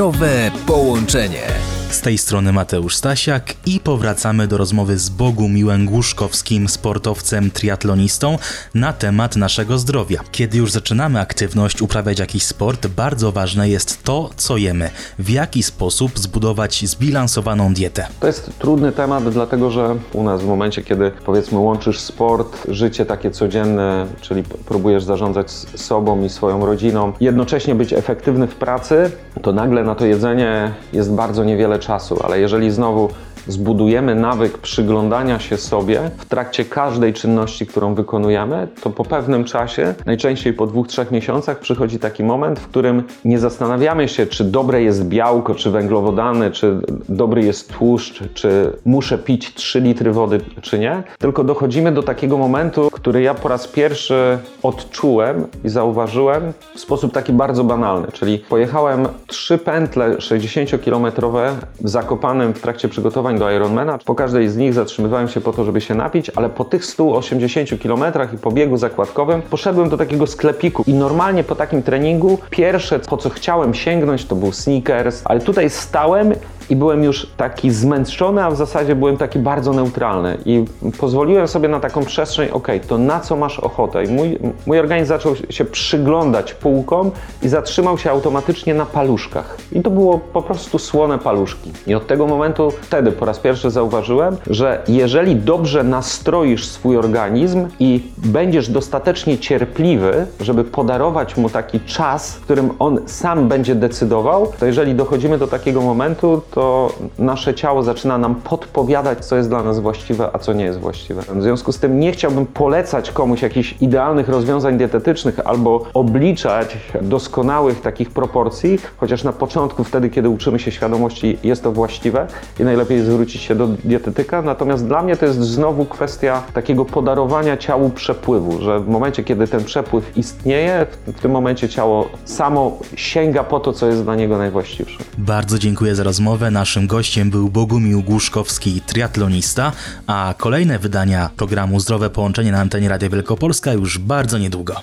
Zdrowe połączenie. Z tej strony Mateusz Stasiak i powracamy do rozmowy z Bogumiłem Głuszkowskim, sportowcem triatlonistą, na temat naszego zdrowia. Kiedy już zaczynamy aktywność, uprawiać jakiś sport, bardzo ważne jest to, co jemy. W jaki sposób zbudować zbilansowaną dietę. To jest trudny temat, dlatego że u nas w momencie, kiedy powiedzmy łączysz sport, życie takie codzienne, czyli próbujesz zarządzać sobą i swoją rodziną, jednocześnie być efektywny w pracy, to nagle na to jedzenie jest bardzo niewiele czasu, ale jeżeli znowu zbudujemy nawyk przyglądania się sobie w trakcie każdej czynności, którą wykonujemy, to po pewnym czasie, najczęściej po dwóch, trzech miesiącach, przychodzi taki moment, w którym nie zastanawiamy się, czy dobre jest białko, czy węglowodany, czy dobry jest tłuszcz, czy muszę pić 3 litry wody, czy nie, tylko dochodzimy do takiego momentu, który ja po raz pierwszy odczułem i zauważyłem w sposób taki bardzo banalny, czyli pojechałem trzy pętle 60-kilometrowe w Zakopanem w trakcie przygotowań do Ironmana. Po każdej z nich zatrzymywałem się po to, żeby się napić, ale po tych 180 kilometrach i po biegu zakładkowym poszedłem do takiego sklepiku i normalnie po takim treningu pierwsze, po co chciałem sięgnąć, to był sneakers, ale tutaj stałem i byłem już taki zmęczony, a w zasadzie byłem taki bardzo neutralny i pozwoliłem sobie na taką przestrzeń, ok, to na co masz ochotę? I mój, mój organizm zaczął się przyglądać półkom i zatrzymał się automatycznie na paluszkach. I to było po prostu słone paluszki. I od tego momentu wtedy po raz pierwszy zauważyłem, że jeżeli dobrze nastroisz swój organizm i będziesz dostatecznie cierpliwy, żeby podarować mu taki czas, w którym on sam będzie decydował, to jeżeli dochodzimy do takiego momentu, to nasze ciało zaczyna nam podpowiadać, co jest dla nas właściwe, a co nie jest właściwe. W związku z tym nie chciałbym polecać komuś jakichś idealnych rozwiązań dietetycznych albo obliczać doskonałych takich proporcji, chociaż na początku, wtedy, kiedy uczymy się świadomości, jest to właściwe i najlepiej zwrócić się do dietetyka. Natomiast dla mnie to jest znowu kwestia takiego podarowania ciału przepływu, że w momencie, kiedy ten przepływ istnieje, w, tym momencie ciało samo sięga po to, co jest dla niego najwłaściwsze. Bardzo dziękuję za rozmowę. Naszym gościem był Bogumił Głuszkowski, triatlonista, a kolejne wydania programu Zdrowe Połączenie na antenie Radia Wielkopolska już bardzo niedługo.